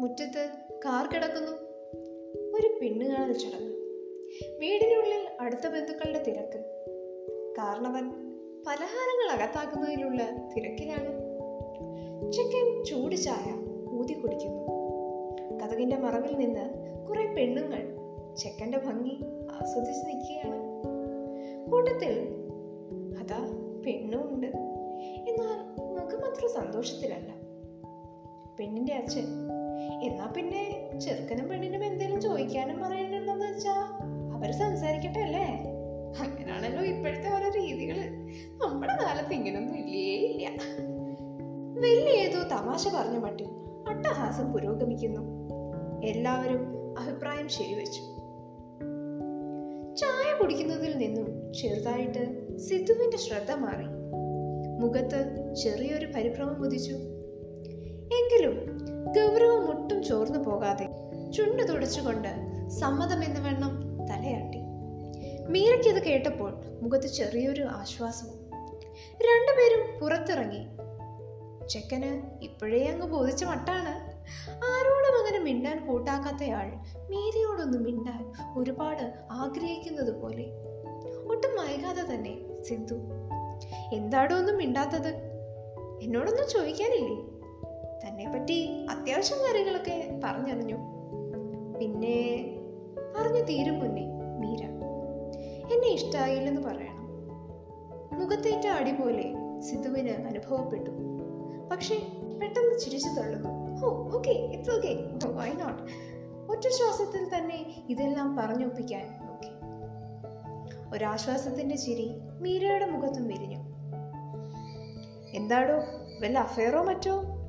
മുറ്റത്ത് കാർ കിടക്കുന്നു. ഒരു പെണ്ണുകാണൽ ചടങ്ങ്. വീടിനുള്ളിൽ അടുത്ത ബന്ധുക്കളുടെ തിരക്ക്. കാരണവൻ പലഹാരങ്ങൾ അകത്താക്കുന്നതിലുള്ള തിരക്കിലാണ്. ചിക്കൻ ചൂട് ചായ ഊതി കുടിക്കുന്നു. കഥകിന്റെ മറവിൽ നിന്ന് കുറെ പെണ്ണുങ്ങൾ ചെക്കന്റെ ഭംഗി ആസ്വദിച്ച് നിൽക്കുകയാണ്. കൂട്ടത്തിൽ അതാ പെണ്ണുമുണ്ട്. എന്നാൽ മുഖം അത്ര സന്തോഷത്തിലല്ല. പെണ്ണിന്റെ അച്ഛൻ. എന്നാ പിന്നെ ചെറുക്കനും പെണ്ണിനും എന്തെങ്കിലും ചോദിക്കാനും പറയാനുണ്ടെന്ന് വെച്ചാ അവർ സംസാരിക്കട്ടെ അല്ലേ? അങ്ങനാണല്ലോ ഇപ്പോഴത്തെ ഓരോ രീതികൾ. നമ്മുടെ കാലത്ത് ഇങ്ങനൊന്നും ഇല്ലേ ഇല്ല. വലിയ ഏതോ തമാശ പറഞ്ഞ മട്ടിൽ അട്ടഹാസം പുരോഗമിക്കുന്നു. എല്ലാവരും അഭിപ്രായം ശരിവെച്ചു. ചായ കുടിക്കുന്നതിൽ നിന്നും ചെറുതായിട്ട് സിദ്ധുവിന്റെ ശ്രദ്ധ മാറി. മുഖത്ത് ചെറിയൊരു പരിഭ്രമം ഉദിച്ചു. ഗൗരവം ഒട്ടും ചോർന്നു പോകാതെ ചുണ്ടു തുടച്ചുകൊണ്ട് സമ്മതം എന്ന് വണ്ണം തലയാട്ടി. മീരയ്ക്കത് കേട്ടപ്പോൾ മുഖത്ത് ചെറിയൊരു ആശ്വാസവും. രണ്ടുപേരും പുറത്തിറങ്ങി. ചെക്കന് ഇപ്പോഴേ അങ്ങ് ബോധിച്ച മട്ടാണ്. ആരോടും അങ്ങനെ മിണ്ടാൻ കൂട്ടാക്കാത്തയാൾ മീരയോടൊന്ന് മിണ്ടാൻ ഒരുപാട് ആഗ്രഹിക്കുന്നത് പോലെ. ഒട്ടും വൈകാതെ തന്നെ സിന്ധു എന്താടോ ഒന്നും മിണ്ടാത്തത്? എന്നോടൊന്നും ചോദിക്കാനില്ലേ? തന്നെ പറ്റി അത്യാവശ്യം കാര്യങ്ങളൊക്കെ പറഞ്ഞറിഞ്ഞു. പിന്നെ പറഞ്ഞു തീരും മുന്നേ മീര. എന്നെ ഇഷ്ടായില്ലെന്ന് പറയണം. മുഖത്തേറ്റ അടി പോലെ സിദ്ധുവിന് അനുഭവപ്പെട്ടു. പക്ഷേ പെട്ടെന്ന് ചിരിച്ചു തള്ളുന്നു. ഓ okay it's okay why not ഒറ്റ ശ്വാസത്തിൽ തന്നെ ഇതെല്ലാം പറഞ്ഞൊപ്പിക്കാൻ നോക്കി. ഒരാശ്വാസത്തിന്റെ ചിരി മീരയുടെ മുഖത്തും വിരിഞ്ഞു. എന്താടോ വല്ല അഫയറോ മറ്റോ?